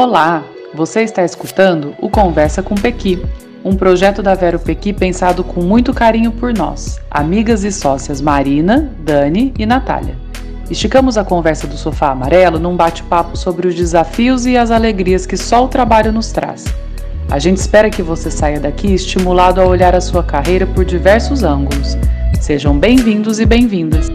Olá, você está escutando o Conversa com Pequi, um projeto da Vero Pequi pensado com muito carinho por nós, amigas e sócias Marina, Dani e Natália. Esticamos a conversa do sofá amarelo num bate-papo sobre os desafios e as alegrias que só o trabalho nos traz. A gente espera que você saia daqui estimulado a olhar a sua carreira por diversos ângulos. Sejam bem-vindos e bem-vindas.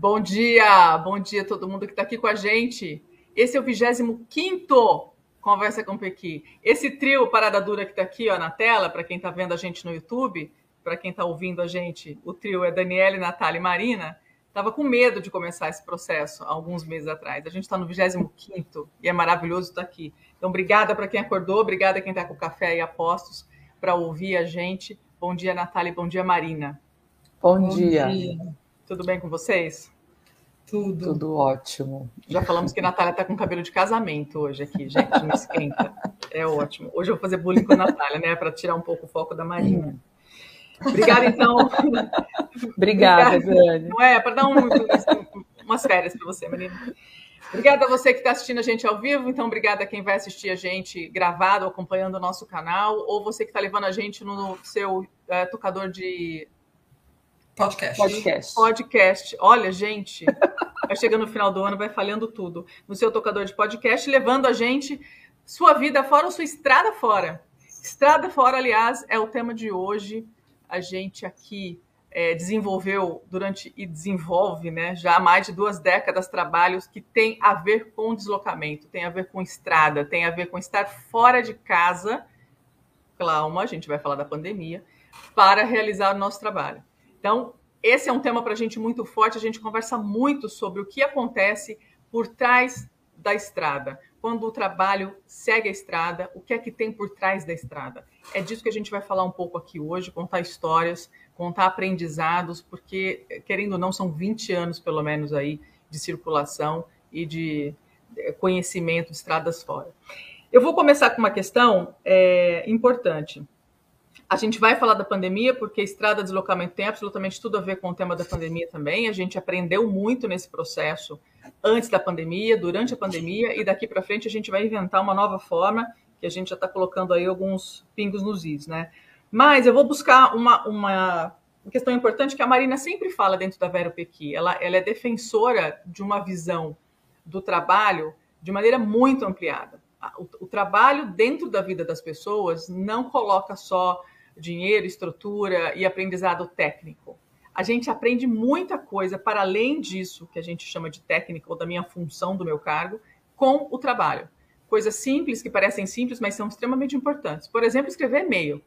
Bom dia, bom dia a todo mundo que está aqui com a gente. Esse é o 25 Conversa com Pequi. Esse trio Parada Dura que está aqui ó, na tela, para quem está vendo a gente no YouTube, para quem está ouvindo a gente, o trio é Daniela, Natália e Marina. Estava com medo de começar esse processo alguns meses atrás. A gente está no 25 e é maravilhoso estar tá aqui. Então, obrigada para quem acordou, obrigada a quem está com café e apostos para ouvir a gente. Bom dia, Natália, bom dia, Marina. Bom, bom dia. dia. Tudo bem com vocês? Tudo. Tudo ótimo. Já falamos que a Natália está com cabelo de casamento hoje aqui, gente, não esquenta. É ótimo. Hoje eu vou fazer bullying com a Natália, né, para tirar um pouco o foco da Marina. Obrigada, então. Obrigada, Dani. Não é, para dar um, umas férias para você, Marina. Obrigada a você que está assistindo a gente ao vivo. Então, obrigada a quem vai assistir a gente gravado, acompanhando o nosso canal, ou você que está levando a gente no seu é, tocador de Podcast. Podcast. Podcast. Olha, gente, vai chegando no final do ano, vai falhando tudo. No seu tocador de podcast, levando a gente sua vida fora ou sua estrada fora. Estrada fora, aliás, é o tema de hoje. A gente aqui é, desenvolveu durante e desenvolve, né, já há mais de duas décadas trabalhos que tem a ver com deslocamento, tem a ver com estrada, tem a ver com estar fora de casa. Calma, a gente vai falar da pandemia para realizar o nosso trabalho. Então, esse é um tema para a gente muito forte. A gente conversa muito sobre o que acontece por trás da estrada. Quando o trabalho segue a estrada, o que é que tem por trás da estrada? É disso que a gente vai falar um pouco aqui hoje, contar histórias, contar aprendizados, porque, querendo ou não, são 20 anos, pelo menos, aí de circulação e de conhecimento de estradas fora. Eu vou começar com uma questão é, importante. A gente vai falar da pandemia, porque estrada de deslocamento tem absolutamente tudo a ver com o tema da pandemia também. A gente aprendeu muito nesse processo antes da pandemia, durante a pandemia, e daqui para frente a gente vai inventar uma nova forma, que a gente já está colocando aí alguns pingos nos is, né? Mas eu vou buscar uma, uma questão importante que a Marina sempre fala dentro da Vero Pequi. Ela, ela é defensora de uma visão do trabalho de maneira muito ampliada. O, o, trabalho dentro da vida das pessoas não coloca só dinheiro, estrutura e aprendizado técnico. A gente aprende muita coisa para além disso, que a gente chama de técnica ou da minha função do meu cargo, com o trabalho. Coisas simples que parecem simples, mas são extremamente importantes. Por exemplo, escrever e-mail.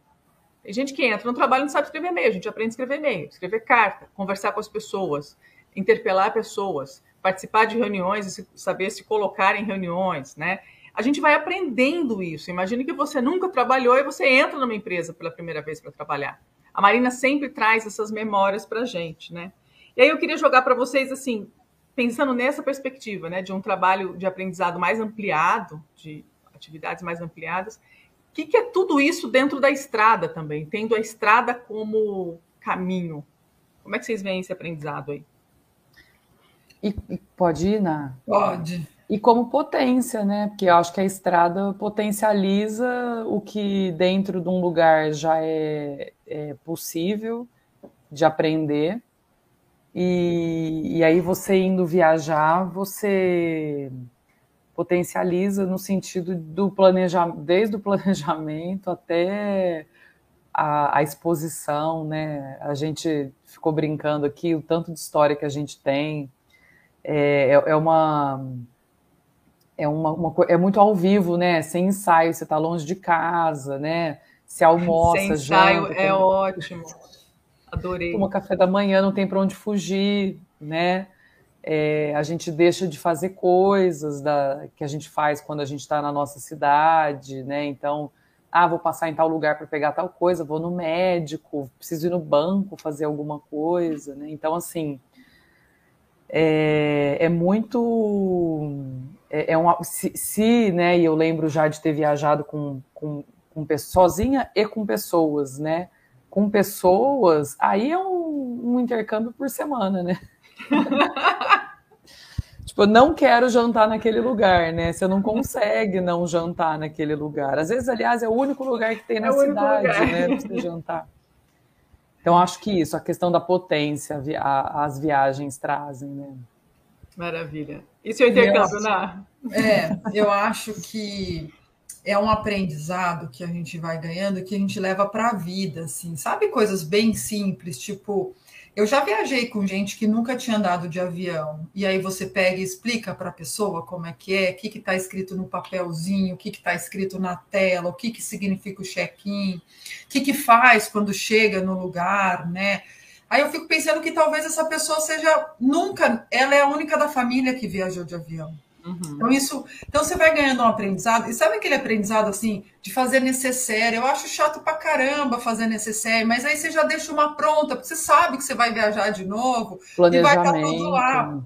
Tem gente que entra no trabalho e não sabe escrever e-mail. A gente aprende a escrever e-mail, escrever carta, conversar com as pessoas, interpelar pessoas, participar de reuniões e saber se colocar em reuniões, né? A gente vai aprendendo isso. Imagine que você nunca trabalhou e você entra numa empresa pela primeira vez para trabalhar. A Marina sempre traz essas memórias para a gente, né? E aí eu queria jogar para vocês, assim, pensando nessa perspectiva, né, de um trabalho de aprendizado mais ampliado, de atividades mais ampliadas, o que, que é tudo isso dentro da estrada também, tendo a estrada como caminho? Como é que vocês veem esse aprendizado aí? E, pode ir, na? Pode e como potência, né? Porque eu acho que a estrada potencializa o que dentro de um lugar já é, é possível de aprender. E, e aí você indo viajar, você potencializa no sentido do planejamento, desde o planejamento até a, a, exposição, né? A gente ficou brincando aqui o tanto de história que a gente tem. É, é, é uma é, uma, uma, é muito ao vivo, né? Sem ensaio, você está longe de casa, né? Se almoça, Sem ensaio janta, é tem... ótimo. Adorei. Toma café da manhã, não tem para onde fugir, né? É, a gente deixa de fazer coisas da, que a gente faz quando a gente está na nossa cidade, né? Então, ah, vou passar em tal lugar para pegar tal coisa, vou no médico, preciso ir no banco fazer alguma coisa, né? Então, assim, é, é muito é, é uma, se, se, né, e eu lembro já de ter viajado com, com, com sozinha e com pessoas, né? Com pessoas, aí é um, um um intercâmbio por semana, né? tipo, não quero jantar naquele lugar, né? Você não consegue não jantar naquele lugar. Às vezes, aliás, é o único lugar que tem na é cidade, né? Pra você jantar. Então, acho que isso, a questão da potência, as viagens trazem, né? Maravilha. E seu intercâmbio, Ná? É, eu acho que é um aprendizado que a gente vai ganhando que a gente leva para a vida, assim, sabe? Coisas bem simples, tipo, eu já viajei com gente que nunca tinha andado de avião, e aí você pega e explica para a pessoa como é que é, o que está escrito no papelzinho, o que está escrito na tela, o que, que significa o check-in, o que, que faz quando chega no lugar, né? Aí eu fico pensando que talvez essa pessoa seja nunca, ela é a única da família que viajou de avião. Uhum. Então, isso. Então você vai ganhando um aprendizado. E sabe aquele aprendizado assim de fazer necessário? Eu acho chato pra caramba fazer necessário, mas aí você já deixa uma pronta, porque você sabe que você vai viajar de novo e vai estar tudo lá.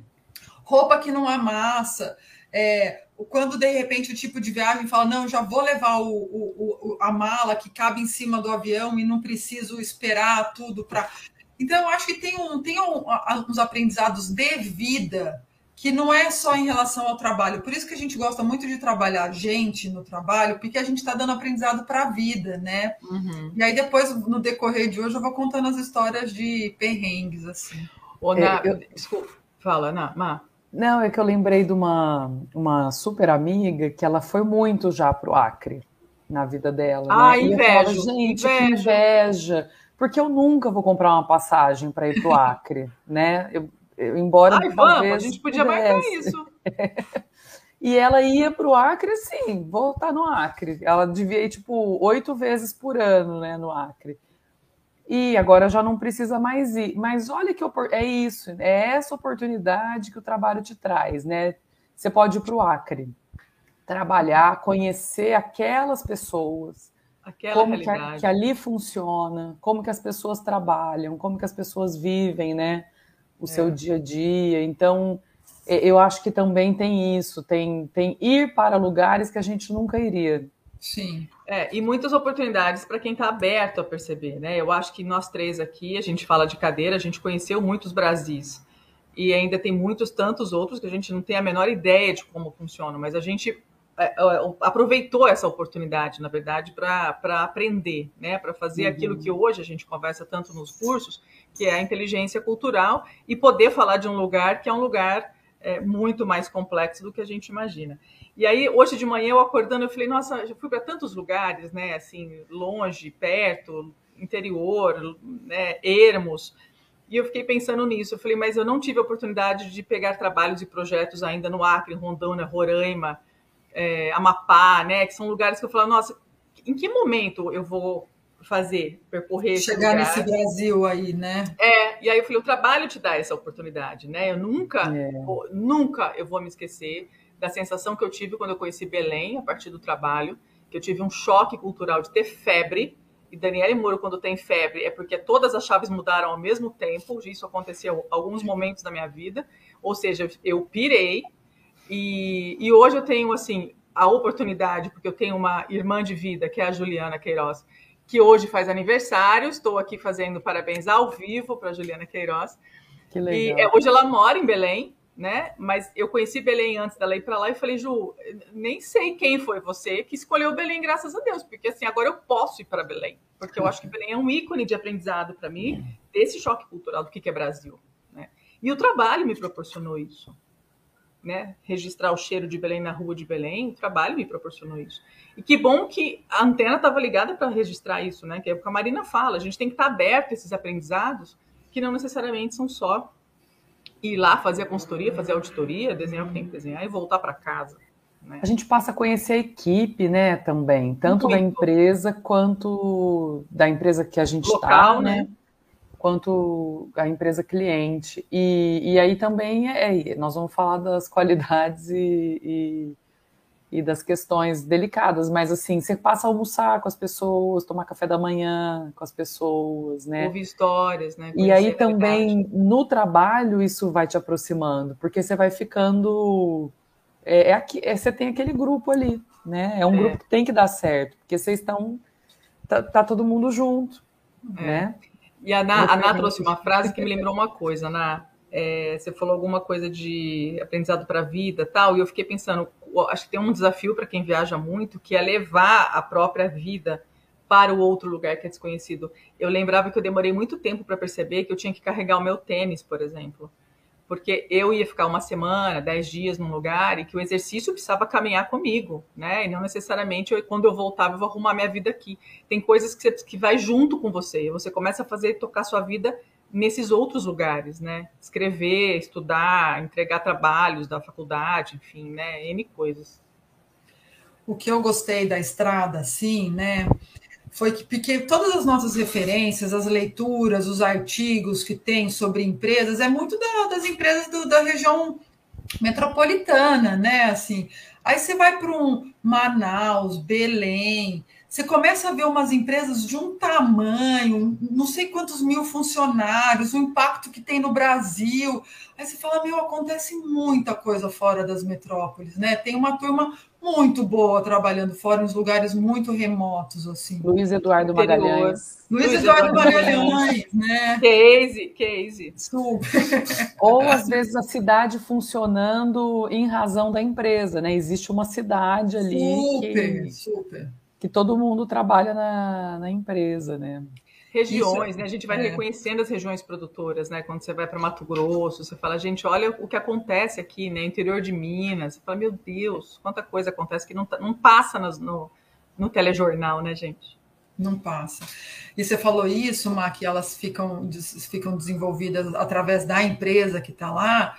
Roupa que não amassa. É, quando de repente o tipo de viagem fala, não, já vou levar o, o, o, a mala que cabe em cima do avião e não preciso esperar tudo para. Então, eu acho que tem, um, tem um, uns aprendizados de vida que não é só em relação ao trabalho. Por isso que a gente gosta muito de trabalhar gente no trabalho, porque a gente está dando aprendizado para a vida, né? Uhum. E aí depois, no decorrer de hoje, eu vou contando as histórias de perrengues, assim. Ô, Na, é, eu... Desculpa, fala, Na, Má. Não, é que eu lembrei de uma, uma super amiga que ela foi muito já para o Acre na vida dela. Ah, né? inveja. Gente, inveja. que inveja. Porque eu nunca vou comprar uma passagem para ir para o Acre, né? Eu, embora Ai, vamos, a gente podia pudesse. marcar isso. e ela ia para o Acre, sim, vou estar no Acre. Ela devia ir, tipo, oito vezes por ano, né, no Acre. E agora já não precisa mais ir. Mas olha que é isso, é essa oportunidade que o trabalho te traz, né? Você pode ir para o Acre, trabalhar, conhecer aquelas pessoas, Aquela como que, a, que, ali funciona, como que as pessoas trabalham, como que as pessoas vivem, né? o é. seu dia a dia. Então, eu acho que também tem isso, tem, tem ir para lugares que a gente nunca iria. Sim. É, e muitas oportunidades para quem está aberto a perceber, né? Eu acho que nós três aqui, a gente fala de cadeira, a gente conheceu muitos Brasis. E ainda tem muitos tantos outros que a gente não tem a menor ideia de como funcionam, mas a gente aproveitou essa oportunidade, na verdade, para aprender, né? para fazer uhum. aquilo que hoje a gente conversa tanto nos cursos, que é a inteligência cultural, e poder falar de um lugar que é um lugar é, muito mais complexo do que a gente imagina. E aí, hoje de manhã, eu acordando, eu falei, nossa, já fui para tantos lugares, né? Assim, longe, perto, interior, né? ermos. E eu fiquei pensando nisso. Eu falei, mas eu não tive a oportunidade de pegar trabalhos e projetos ainda no Acre, Rondônia, Roraima, é, Amapá, né? Que são lugares que eu falo, nossa, em que momento eu vou fazer, percorrer Chegar nesse Brasil aí, né? É, e aí eu falei, o trabalho te dá essa oportunidade, né? Eu nunca, é. vou, nunca eu vou me esquecer da sensação que eu tive quando eu conheci Belém, a partir do trabalho, que eu tive um choque cultural de ter febre, e Daniela Moro, quando tem febre, é porque todas as chaves mudaram ao mesmo tempo, isso aconteceu alguns momentos da minha vida, ou seja, eu pirei, e, e hoje eu tenho, assim, a oportunidade, porque eu tenho uma irmã de vida, que é a Juliana Queiroz, que hoje faz aniversário. Estou aqui fazendo parabéns ao vivo para a Juliana Queiroz. Que legal. E é, hoje ela mora em Belém, né? Mas eu conheci Belém antes dela ir para lá e falei, Ju, nem sei quem foi você que escolheu Belém, graças a Deus, porque assim, agora eu posso ir para Belém, porque eu acho que Belém é um ícone de aprendizado para mim, desse choque cultural do que é Brasil, né? E o trabalho me proporcionou isso né, registrar o cheiro de Belém na rua de Belém, o trabalho me proporcionou isso. E que bom que a antena estava ligada para registrar isso, né? Que é o que a Marina fala, a gente tem que estar tá aberto a esses aprendizados, que não necessariamente são só ir lá fazer a consultoria, fazer a auditoria, desenhar o que tem que desenhar e voltar para casa. Né? A gente passa a conhecer a equipe, né, também, tanto Muito. da empresa quanto da empresa que a gente está, né? né? Quanto a empresa cliente. E, e aí também é, é nós vamos falar das qualidades e, e, e, das questões delicadas, mas assim, você passa a almoçar com as pessoas, tomar café da manhã com as pessoas, né? Ouvir histórias, né? E aí também no trabalho isso vai te aproximando, porque você vai ficando. É, é aqui, é, você tem aquele grupo ali, né? É um é. grupo que tem que dar certo, porque vocês estão. Tá, tá todo mundo junto, é. né? E a Ana, a Ana trouxe uma frase que me lembrou uma coisa, Ana. É, você falou alguma coisa de aprendizado para a vida tal, e eu fiquei pensando, acho que tem um desafio para quem viaja muito, que é levar a própria vida para o outro lugar que é desconhecido. Eu lembrava que eu demorei muito tempo para perceber que eu tinha que carregar o meu tênis, por exemplo. Porque eu ia ficar uma semana, dez dias num lugar e que o exercício precisava caminhar comigo, né? E não necessariamente eu, quando eu voltava eu vou arrumar minha vida aqui. Tem coisas que, você, que vai junto com você. Você começa a fazer tocar sua vida nesses outros lugares, né? Escrever, estudar, entregar trabalhos da faculdade, enfim, né? N coisas. O que eu gostei da estrada, sim, né? Foi que porque todas as nossas referências, as leituras, os artigos que tem sobre empresas, é muito da, das empresas do, da região metropolitana, né? Assim, aí você vai para um Manaus, Belém, você começa a ver umas empresas de um tamanho, não sei quantos mil funcionários, o impacto que tem no Brasil. Aí você fala, meu, acontece muita coisa fora das metrópoles, né? Tem uma turma muito boa trabalhando fora, nos lugares muito remotos, assim. Luiz Eduardo Magalhães. Luiz, Luiz Eduardo, Eduardo Magalhães, né? Case, case. Super. Ou, às vezes, a cidade funcionando em razão da empresa, né? Existe uma cidade ali super, que, super. que todo mundo trabalha na, na empresa, né? Regiões, Isso, né? A gente vai é. reconhecendo as regiões produtoras, né? Quando você vai para Mato Grosso, você fala, gente, olha o que acontece aqui, né? Interior de Minas. Você fala, meu Deus, quanta coisa acontece que não, tá, não passa no, no, no telejornal, né, gente? Não passa. E você falou isso, Má, que elas ficam, ficam desenvolvidas através da empresa que está lá.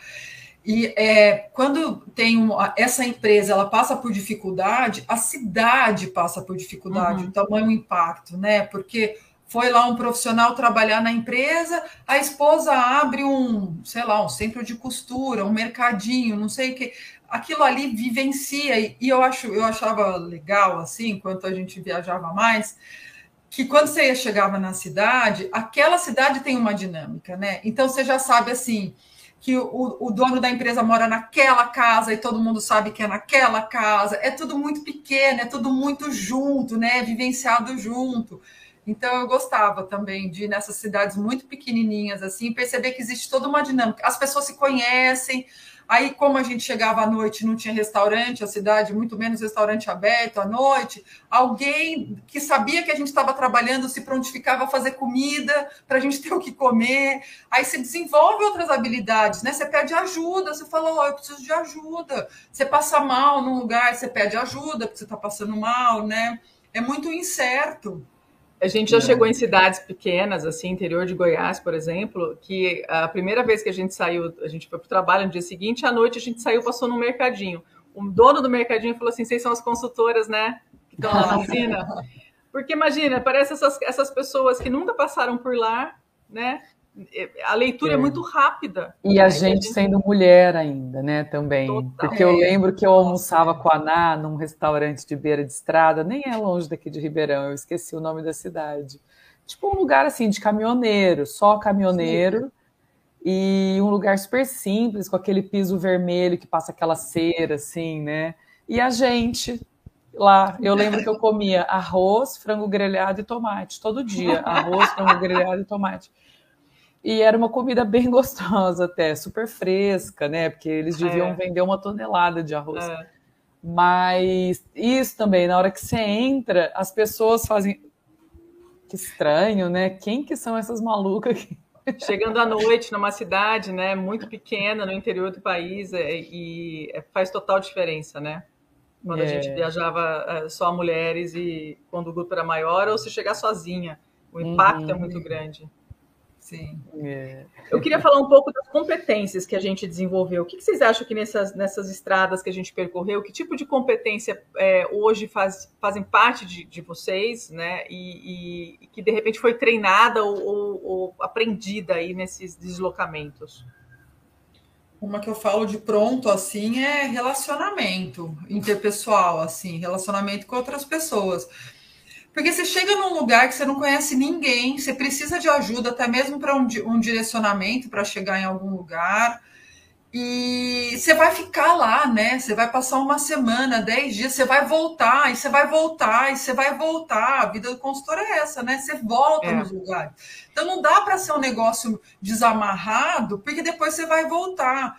E é, quando tem uma, essa empresa ela passa por dificuldade, a cidade passa por dificuldade, uhum. o tamanho impacto, né? Porque foi lá um profissional trabalhar na empresa, a esposa abre um, sei lá, um centro de costura, um mercadinho, não sei o que. Aquilo ali vivencia, e eu, acho, eu achava legal, assim, enquanto a gente viajava mais, que quando você chegava na cidade, aquela cidade tem uma dinâmica, né? Então você já sabe assim que o, o dono da empresa mora naquela casa e todo mundo sabe que é naquela casa. É tudo muito pequeno, é tudo muito junto, né? Vivenciado junto. Então eu gostava também de ir nessas cidades muito pequenininhas assim, perceber que existe toda uma dinâmica. As pessoas se conhecem. Aí, como a gente chegava à noite, não tinha restaurante, a cidade, muito menos restaurante aberto à noite, alguém que sabia que a gente estava trabalhando se prontificava a fazer comida para a gente ter o que comer. Aí você desenvolve outras habilidades, né? Você pede ajuda, você fala, oh, eu preciso de ajuda. Você passa mal num lugar, você pede ajuda porque você está passando mal, né? É muito incerto. A gente já chegou em cidades pequenas, assim, interior de Goiás, por exemplo, que a primeira vez que a gente saiu, a gente foi para o trabalho no dia seguinte, à noite a gente saiu, passou no mercadinho. O dono do mercadinho falou assim: vocês são as consultoras, né? Que estão lá na usina. Porque imagina, parece essas, essas pessoas que nunca passaram por lá, né? A leitura é, é muito rápida. E a gente, a gente sendo mulher ainda, né, também. Total. Porque eu lembro que eu almoçava com a Ná num restaurante de beira de estrada, nem é longe daqui de Ribeirão, eu esqueci o nome da cidade. Tipo um lugar assim de caminhoneiro, só caminhoneiro. Sim. E um lugar super simples, com aquele piso vermelho que passa aquela cera, assim, né? E a gente lá, eu lembro que eu comia arroz, frango grelhado e tomate, todo dia. Arroz, frango grelhado e tomate. E era uma comida bem gostosa até, super fresca, né? Porque eles deviam é. vender uma tonelada de arroz. É. Mas isso também, na hora que você entra, as pessoas fazem. Que estranho, né? Quem que são essas malucas aqui? Chegando à noite numa cidade, né, muito pequena no interior do país, é, e é, faz total diferença, né? Quando a é. gente viajava é, só mulheres e quando o grupo era maior, ou se chegar sozinha, o impacto uhum. é muito grande. Sim. É. Eu queria falar um pouco das competências que a gente desenvolveu. O que vocês acham que nessas, nessas estradas que a gente percorreu, que tipo de competência é, hoje faz, fazem parte de, de vocês, né? E, e, que de repente foi treinada ou, ou, ou aprendida aí nesses deslocamentos? Uma que eu falo de pronto assim é relacionamento interpessoal, assim, relacionamento com outras pessoas porque você chega num lugar que você não conhece ninguém, você precisa de ajuda, até mesmo para um, um, direcionamento para chegar em algum lugar. e você vai ficar lá, né? Você vai passar uma semana, dez dias, você vai voltar, e você vai voltar, e você vai voltar. A vida do consultor é essa, né? Você volta é. nos lugares. Então não dá para ser um negócio desamarrado, porque depois você vai voltar.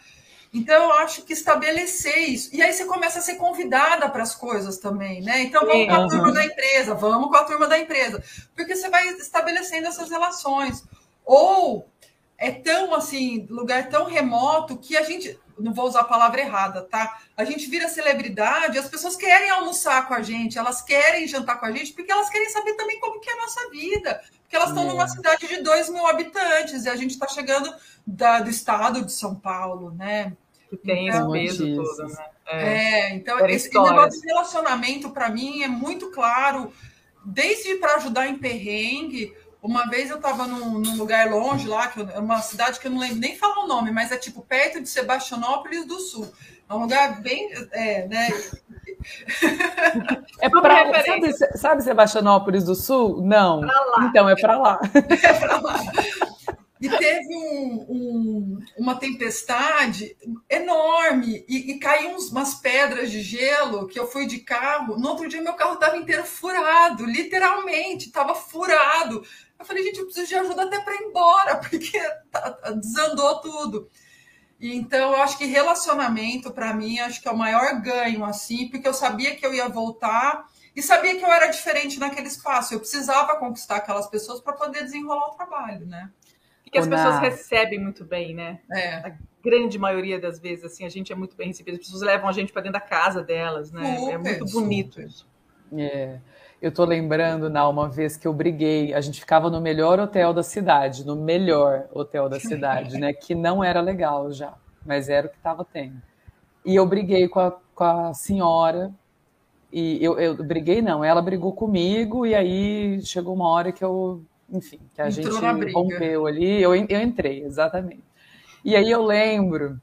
Então, eu acho que estabelecer isso. E aí você começa a ser convidada para as coisas também, né? Então, vamos com a turma da empresa, vamos com a turma da empresa. Porque você vai estabelecendo essas relações. Ou é tão assim, lugar tão remoto que a gente, não vou usar a palavra errada, tá? A gente vira celebridade, as pessoas querem almoçar com a gente, elas querem jantar com a gente, porque elas querem saber também como que é a nossa vida. Porque elas estão é. numa cidade de 2 mil habitantes e a gente está chegando da, do estado de São Paulo, né? Que tem então, esse peso todo, né? É, é então esse, esse negócio de relacionamento, para mim, é muito claro, desde para ajudar em perrengue. Uma vez eu estava num, num, lugar longe lá, que é uma cidade que eu não lembro nem falar o nome, mas é tipo perto de Sebastianópolis do Sul. É um lugar bem. É, né? É pra, sabe, sabe Sebastianópolis do Sul? Não. Então é para lá. É para lá. E teve um, um, uma tempestade enorme e, e caiu uns, umas pedras de gelo que eu fui de carro. No outro dia, meu carro estava inteiro furado, literalmente, estava furado. Eu falei, gente, eu preciso de ajuda até para ir embora, porque tá, tá, desandou tudo. Então, eu acho que relacionamento, para mim, acho que é o maior ganho, assim, porque eu sabia que eu ia voltar e sabia que eu era diferente naquele espaço. Eu precisava conquistar aquelas pessoas para poder desenrolar o trabalho, né? que as pessoas recebem muito bem, né? É. A grande maioria das vezes, assim, a gente é muito bem recebido. As pessoas levam a gente para dentro da casa delas, né? Super, é muito bonito super. isso. É. Eu tô lembrando, na uma vez que eu briguei, a gente ficava no melhor hotel da cidade, no melhor hotel da cidade, né? Que não era legal já, mas era o que estava tendo. E eu briguei com a, com a senhora, e eu, eu briguei, não, ela brigou comigo, e aí chegou uma hora que eu enfim, que a Entrou gente rompeu ali, eu, eu entrei, exatamente. E aí eu lembro,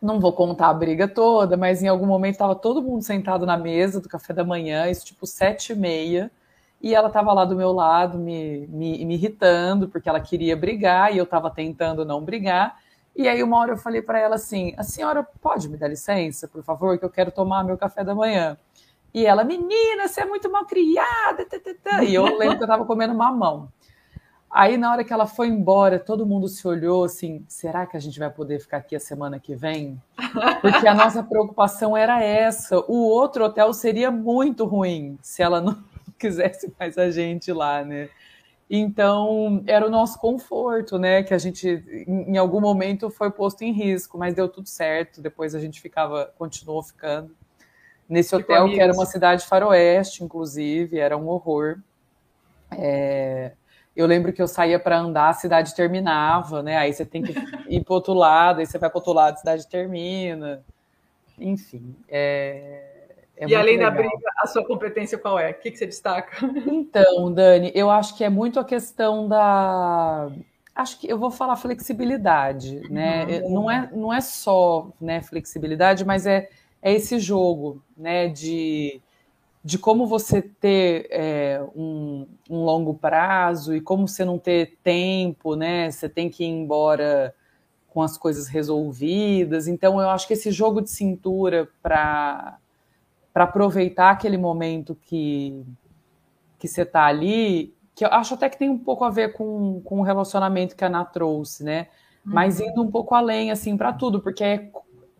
não vou contar a briga toda, mas em algum momento estava todo mundo sentado na mesa do café da manhã, isso tipo sete e meia, e ela estava lá do meu lado me, me, me irritando, porque ela queria brigar, e eu estava tentando não brigar, e aí uma hora eu falei para ela assim, a senhora pode me dar licença, por favor, que eu quero tomar meu café da manhã. E ela, menina, você é muito mal criada. E eu lembro que eu estava comendo mamão. Aí, na hora que ela foi embora, todo mundo se olhou assim: será que a gente vai poder ficar aqui a semana que vem? Porque a nossa preocupação era essa. O outro hotel seria muito ruim se ela não quisesse mais a gente lá, né? Então, era o nosso conforto, né? Que a gente, em algum momento, foi posto em risco, mas deu tudo certo. Depois a gente ficava, continuou ficando nesse hotel, que era uma cidade faroeste, inclusive, era um horror. É eu lembro que eu saía para andar, a cidade terminava, né? Aí você tem que ir para outro lado, aí você vai para outro lado, a cidade termina. Enfim, é, é e além legal. da briga, a sua competência qual é? O que, que você destaca? Então, Dani, eu acho que é muito a questão da. Acho que eu vou falar flexibilidade, né? Uhum. Não, é, não é só né, flexibilidade, mas é, é esse jogo, né? De de como você ter é, um, um, longo prazo e como você não ter tempo, né? Você tem que ir embora com as coisas resolvidas. Então, eu acho que esse jogo de cintura para aproveitar aquele momento que, que você está ali, que eu acho até que tem um pouco a ver com, com o relacionamento que a Ana trouxe, né? Uhum. Mas indo um pouco além, assim, para tudo, porque é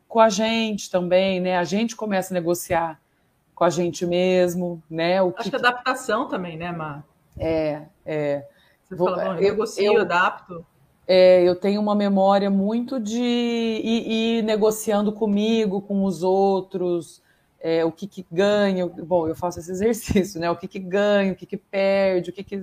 com a gente também, né? A gente começa a negociar com a gente mesmo, né? O Acho que, que adaptação também, né, Mar? É, é. Você Vou, fala, bom, eu negocio, eu, adapto. É, eu tenho uma memória muito de ir, ir negociando comigo, com os outros, é, o que, que ganha. Bom, eu faço esse exercício, né? O que, que ganha, o que, que perde, o que, que.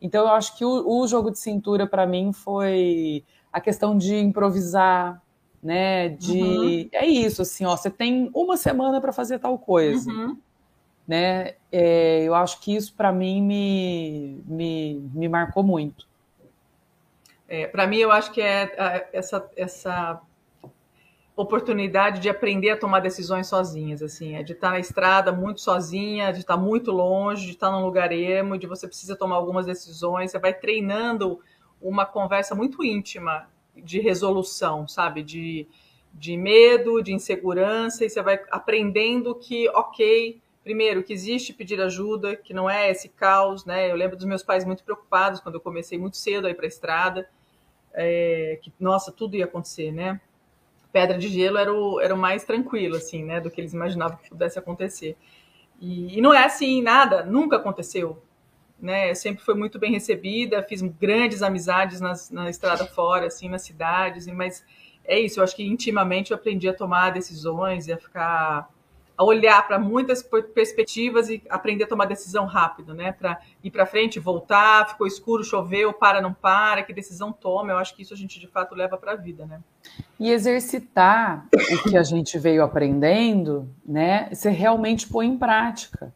Então, eu acho que o, o jogo de cintura, para mim, foi a questão de improvisar, né? De uhum. é isso, assim, ó, você tem uma semana para fazer tal coisa, uhum. né? É, eu acho que isso para mim me, me, me marcou muito. É, para mim, eu acho que é essa, essa oportunidade de aprender a tomar decisões sozinhas, assim, é de estar na estrada muito sozinha, de estar muito longe, de estar num lugar emo, de você precisa tomar algumas decisões, você vai treinando uma conversa muito íntima de resolução, sabe? De, de medo, de insegurança, e você vai aprendendo que, ok, primeiro, que existe pedir ajuda, que não é esse caos, né? Eu lembro dos meus pais muito preocupados quando eu comecei muito cedo a ir para a estrada, é, que, nossa, tudo ia acontecer, né? Pedra de gelo era o, era o mais tranquilo, assim, né? Do que eles imaginavam que pudesse acontecer. E, e não é assim, nada, nunca aconteceu. Né, sempre foi muito bem recebida, fiz grandes amizades nas, na estrada fora, assim, nas cidades, mas é isso, eu acho que intimamente eu aprendi a tomar decisões e a ficar a olhar para muitas perspectivas e aprender a tomar decisão rápido, né? Para ir para frente, voltar, ficou escuro, choveu, para, não para, que decisão toma. Eu acho que isso a gente de fato leva para a vida, né? E exercitar o que a gente veio aprendendo, né? Você realmente põe em prática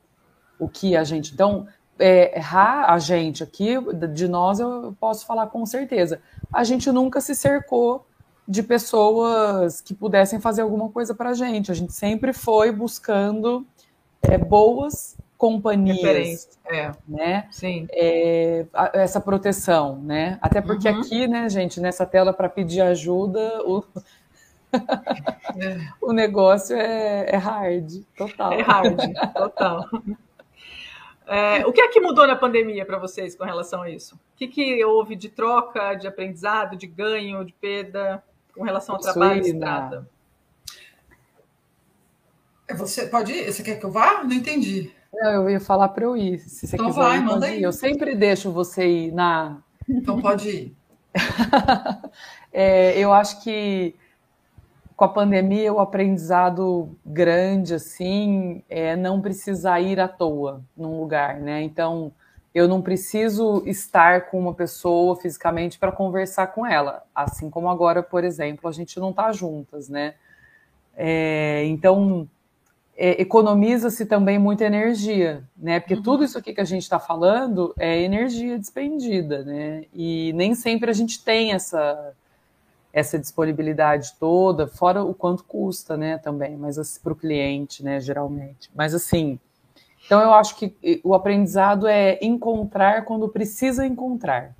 o que a gente. Então, é, a gente aqui, de nós, eu posso falar com certeza. A gente nunca se cercou de pessoas que pudessem fazer alguma coisa para a gente. A gente sempre foi buscando é, boas companhias, é. né? Sim. É, essa proteção, né? Até porque uhum. aqui, né, gente, nessa tela para pedir ajuda, o, o negócio é, é hard, total. É hard, total. É, o que é que mudou na pandemia para vocês com relação a isso? O que, que houve de troca, de aprendizado, de ganho, de perda? com relação ao trabalho Suína. estrada. É, você pode ir? Você quer que eu vá? Não entendi. Não, eu ia falar para eu ir. Se você então quiser, vai, manda ir. aí. Eu sempre deixo você ir na. Então pode ir. é, eu acho que com a pandemia o aprendizado grande assim é não precisar ir à toa num lugar, né? Então eu não preciso estar com uma pessoa fisicamente para conversar com ela. Assim como agora, por exemplo, a gente não está juntas, né? É, então, é, economiza-se também muita energia, né? Porque uhum. tudo isso aqui que a gente está falando é energia despendida, né? E nem sempre a gente tem essa, essa disponibilidade toda, fora o quanto custa, né? Também, mas assim, para o cliente, né? Geralmente. Mas assim então, eu acho que o aprendizado é encontrar quando precisa encontrar.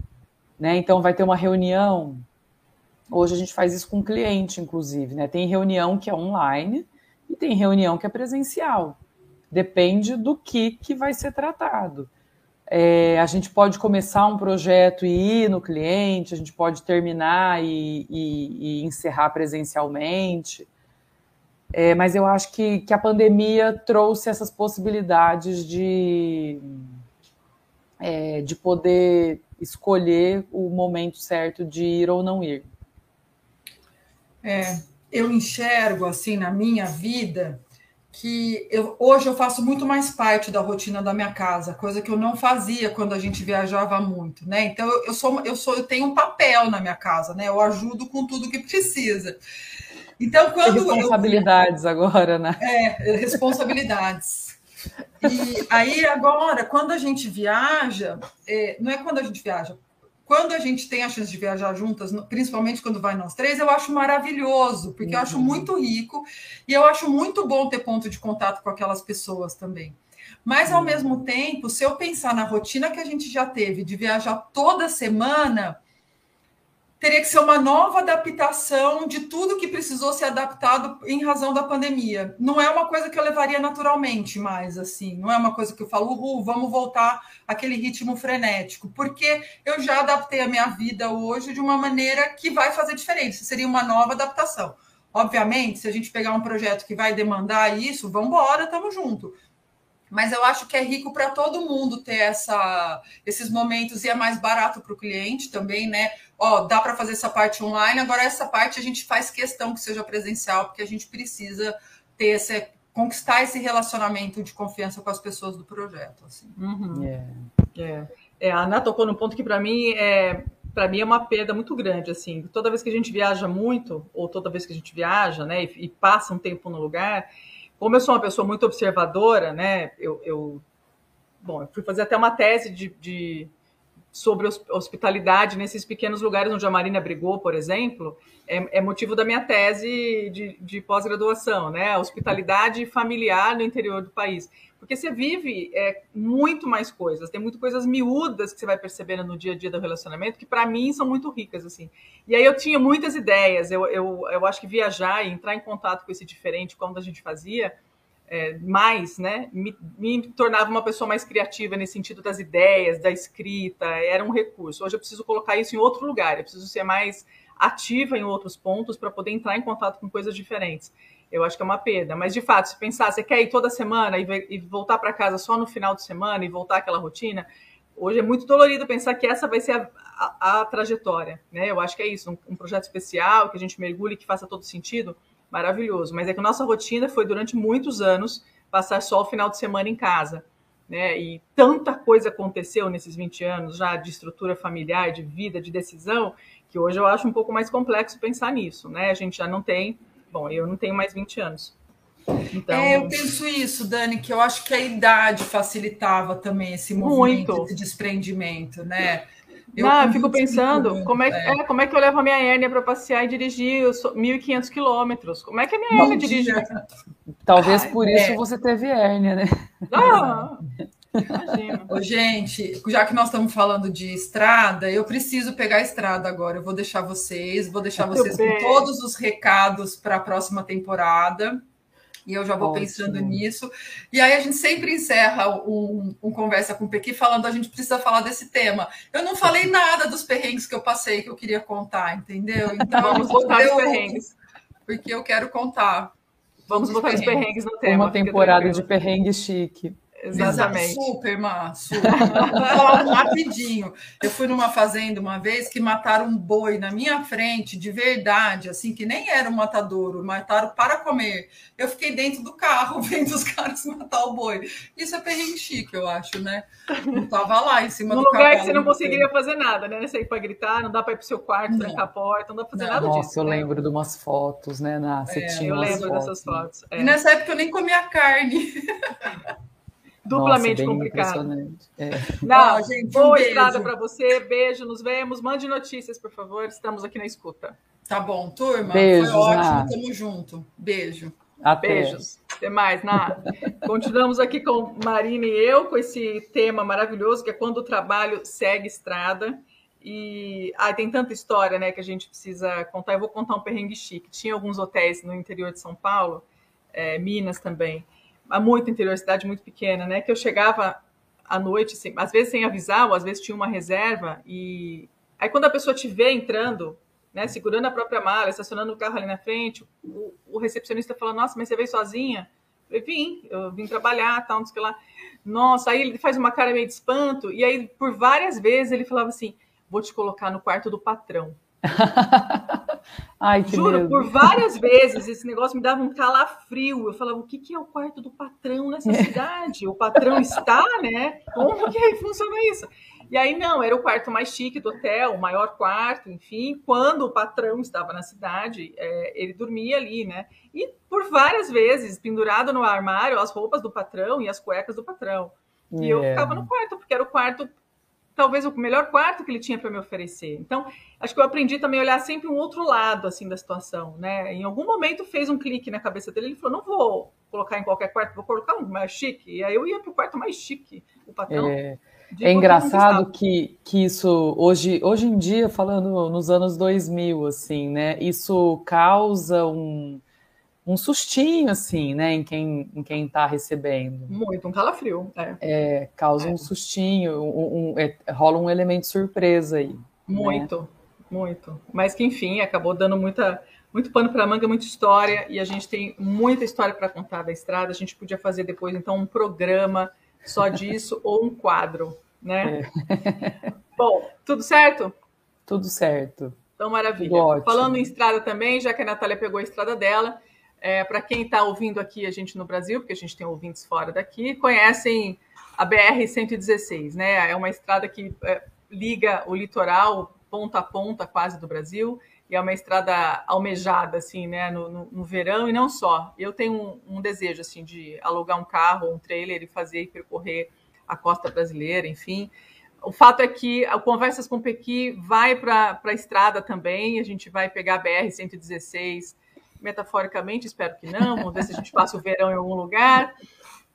Né? Então, vai ter uma reunião. Hoje a gente faz isso com o cliente, inclusive. Né? Tem reunião que é online e tem reunião que é presencial. Depende do que, que vai ser tratado. É, a gente pode começar um projeto e ir no cliente, a gente pode terminar e, e, e encerrar presencialmente. É, mas eu acho que, que a pandemia trouxe essas possibilidades de, é, de poder escolher o momento certo de ir ou não ir. É, eu enxergo assim na minha vida que eu, hoje eu faço muito mais parte da rotina da minha casa, coisa que eu não fazia quando a gente viajava muito, né? Então eu, eu sou eu sou eu tenho um papel na minha casa, né? Eu ajudo com tudo que precisa. Então, quando. Responsabilidades eu... agora, né? É, responsabilidades. E aí, agora, quando a gente viaja, é, não é quando a gente viaja, quando a gente tem a chance de viajar juntas, principalmente quando vai nós três, eu acho maravilhoso, porque uhum. eu acho uhum. muito rico e eu acho muito bom ter ponto de contato com aquelas pessoas também. Mas, ao uhum. mesmo tempo, se eu pensar na rotina que a gente já teve de viajar toda semana, teria que ser uma nova adaptação de tudo que precisou ser adaptado em razão da pandemia. Não é uma coisa que eu levaria naturalmente mais, assim. Não é uma coisa que eu falo, vamos voltar àquele ritmo frenético, porque eu já adaptei a minha vida hoje de uma maneira que vai fazer diferença. Seria uma nova adaptação. Obviamente, se a gente pegar um projeto que vai demandar isso, vamos embora, estamos junto mas eu acho que é rico para todo mundo ter essa, esses momentos e é mais barato para o cliente também, né? Ó, dá para fazer essa parte online, agora essa parte a gente faz questão que seja presencial, porque a gente precisa ter esse, conquistar esse relacionamento de confiança com as pessoas do projeto. Assim. Uhum. Yeah. Yeah. É, a Ana tocou no ponto que para mim é para mim é uma perda muito grande assim. Toda vez que a gente viaja muito ou toda vez que a gente viaja, né, e, e passa um tempo no lugar, como eu sou uma pessoa muito observadora, né, eu, eu bom, eu fui fazer até uma tese de, de sobre hospitalidade nesses pequenos lugares onde a Marina brigou, por exemplo, é, é motivo da minha tese de, de pós-graduação, né? Hospitalidade familiar no interior do país. Porque você vive é, muito mais coisas, tem muito coisas miúdas que você vai percebendo no dia a dia do relacionamento, que para mim são muito ricas, assim. E aí eu tinha muitas ideias, eu, eu, eu acho que viajar e entrar em contato com esse diferente, como a gente fazia, é, mais, né, me, me, tornava uma pessoa mais criativa nesse sentido das ideias, da escrita, era um recurso. Hoje eu preciso colocar isso em outro lugar, eu preciso ser mais ativa em outros pontos para poder entrar em contato com coisas diferentes. Eu acho que é uma perda. Mas, de fato, se pensar, você quer ir toda semana e, e voltar para casa só no final de semana e voltar àquela rotina, hoje é muito dolorido pensar que essa vai ser a, a, a trajetória. Né? Eu acho que é isso, um, um, projeto especial, que a gente mergulhe, que faça todo sentido, maravilhoso. Mas é que a nossa rotina foi, durante muitos anos, passar só o final de semana em casa. Né? E tanta coisa aconteceu nesses 20 anos já de estrutura familiar, de vida, de decisão, que hoje eu acho um pouco mais complexo pensar nisso. Né? A gente já não tem Bom, eu não tenho mais 20 anos. Então... É, eu penso isso, Dani, que eu acho que a idade facilitava também esse movimento, Muito. esse desprendimento, né? Eu, não, eu fico pensando como é, é. é, como é que eu levo a minha hérnia para passear e dirigir 1.500 quilômetros? Como é que a minha hérnia dirige? Talvez por isso é. você teve hérnia, né? Ah, Imagina. Ô, gente, já que nós estamos falando de estrada, eu preciso pegar a estrada agora. Eu vou deixar vocês, vou deixar vocês com todos os recados para a próxima temporada. E eu já vou Ótimo. pensando nisso. E aí a gente sempre encerra um, um, conversa com o Pequi falando a gente precisa falar desse tema. Eu não falei nada dos perrengues que eu passei que eu queria contar, entendeu? Então vamos botar os perrengues. Porque eu quero contar. Vamos botar os perrengues no tema. Uma temporada de perrengue chique. Exatamente. Super, Má, super. Vou falar um rapidinho. Eu fui numa fazenda uma vez que mataram um boi na minha frente, de verdade, assim, que nem era um matadouro, mataram para comer. Eu fiquei dentro do carro vendo os caras matar o boi. Isso é perrengue chique, eu acho, né? Não tava lá em cima no do lugar que você não conseguiria fazer nada, né? Sair para gritar, não dá para ir pro seu quarto, trancar a porta, não dá para fazer não. nada Nossa, disso. eu né? lembro de umas fotos, né? Na, você é, tinha eu lembro fotos, dessas fotos. É. E nessa época eu nem comia carne. duplamente Nossa, complicado. É. Não, oh, gente, boa um estrada para você, beijo, nos vemos, mande notícias, por favor, estamos aqui na escuta. Tá bom, turma, Beijos, foi ótimo, tamo junto. Beijo. Até. Beijos. Até mais, Ná. Continuamos aqui com Marina e eu, com esse tema maravilhoso, que é quando o trabalho segue estrada. E ah, tem tanta história né, que a gente precisa contar. Eu vou contar um perrengue chique. Tinha alguns hotéis no interior de São Paulo, é, Minas também, muito interior, cidade muito pequena, né? Que eu chegava à noite, assim, às vezes sem avisar, ou às vezes tinha uma reserva, e aí quando a pessoa te vê entrando, né, segurando a própria mala, estacionando o carro ali na frente, o, o recepcionista fala, nossa, mas você veio sozinha? Eu vim, eu vim trabalhar, tal, não sei o que lá. Nossa, aí ele faz uma cara meio de espanto, e aí por várias vezes ele falava assim, vou te colocar no quarto do patrão. Ai, Juro, por várias vezes esse negócio me dava um calafrio. Eu falava, o que, que é o quarto do patrão nessa cidade? O patrão está, né? Como que funciona isso? E aí, não, era o quarto mais chique do hotel, o maior quarto, enfim. Quando o patrão estava na cidade, é, ele dormia ali, né? E por várias vezes, pendurado no armário, as roupas do patrão e as cuecas do patrão. E eu ficava no quarto, porque era o quarto talvez o melhor quarto que ele tinha para me oferecer. Então, acho que eu aprendi também a olhar sempre um outro lado assim da situação, né? Em algum momento fez um clique na cabeça dele, ele falou: "Não vou colocar em qualquer quarto, vou colocar um mais chique". E aí eu ia para o quarto mais chique, o patrão. É, é engraçado que, que isso hoje hoje em dia falando nos anos 2000 assim, né? Isso causa um um sustinho, assim, né, em quem em quem está recebendo. Muito, um calafrio. É, é causa é. um sustinho, um, um é, rola um elemento surpresa aí. Né? Muito, né? muito. Mas que, enfim, acabou dando muita, muito pano para manga, muita história, e a gente tem muita história para contar da estrada. A gente podia fazer depois, então, um programa só disso ou um quadro, né? É. Bom, tudo certo? Tudo certo. Então, maravilha. Falando em estrada também, já que a Natália pegou a estrada dela, é, Para quem está ouvindo aqui a gente no Brasil, porque a gente tem ouvintes fora daqui, conhecem a BR-116, né? É uma estrada que é, liga o litoral ponta a ponta quase do Brasil e é uma estrada almejada assim, né? No, no, no verão e não só. Eu tenho um, um, desejo assim de alugar um carro, um trailer e fazer e percorrer a costa brasileira, enfim. o fato é que o Conversas com Pequi vai para a estrada também, a gente vai pegar a BR-116, metaforicamente, espero que não, vamos ver se a gente passa o verão em algum lugar,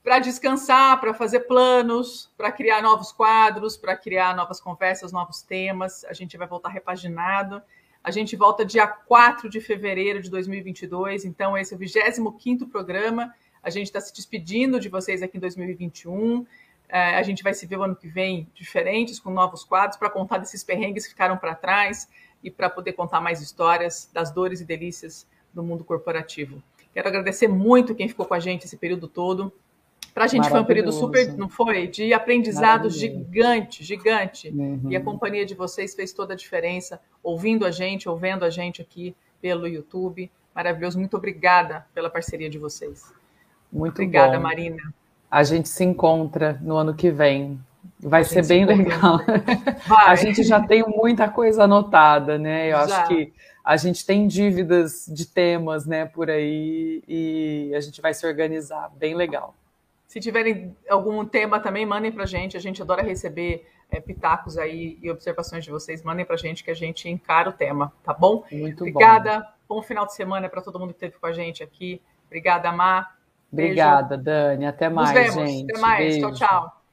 para descansar, para fazer planos, para criar novos quadros, para criar novas conversas, novos temas. A gente vai voltar repaginado. A gente volta dia 4 de fevereiro de 2022, então esse é o 25º programa. A gente está se despedindo de vocês aqui em 2021. É, a gente vai se ver o ano que vem diferentes, com novos quadros, para contar desses perrengues que ficaram para trás e para poder contar mais histórias das dores e delícias do mundo corporativo. Quero agradecer muito quem ficou com a gente esse período todo. Para a gente foi um período super, não foi? De aprendizado gigante, gigante. Uhum. E a companhia de vocês fez toda a diferença, ouvindo a gente, ouvendo a gente aqui pelo YouTube. Maravilhoso. Muito obrigada pela parceria de vocês. Muito obrigada, bom. Marina. A gente se encontra no ano que vem. Vai ser bem legal. Vai. A gente já tem muita coisa anotada, né? Eu já. acho que a gente tem dívidas de temas, né, por aí e a gente vai se organizar. Bem legal. Se tiverem algum tema também, mandem para a gente. A gente adora receber é, pitacos aí e observações de vocês. Mandem para a gente que a gente encara o tema, tá bom? Muito Obrigada. bom. Bom final de semana para todo mundo que esteve com a gente aqui. Obrigada, Mar. Obrigada, Dani. Até mais, Nos vemos. gente. Até mais. Beijo. Tchau, tchau.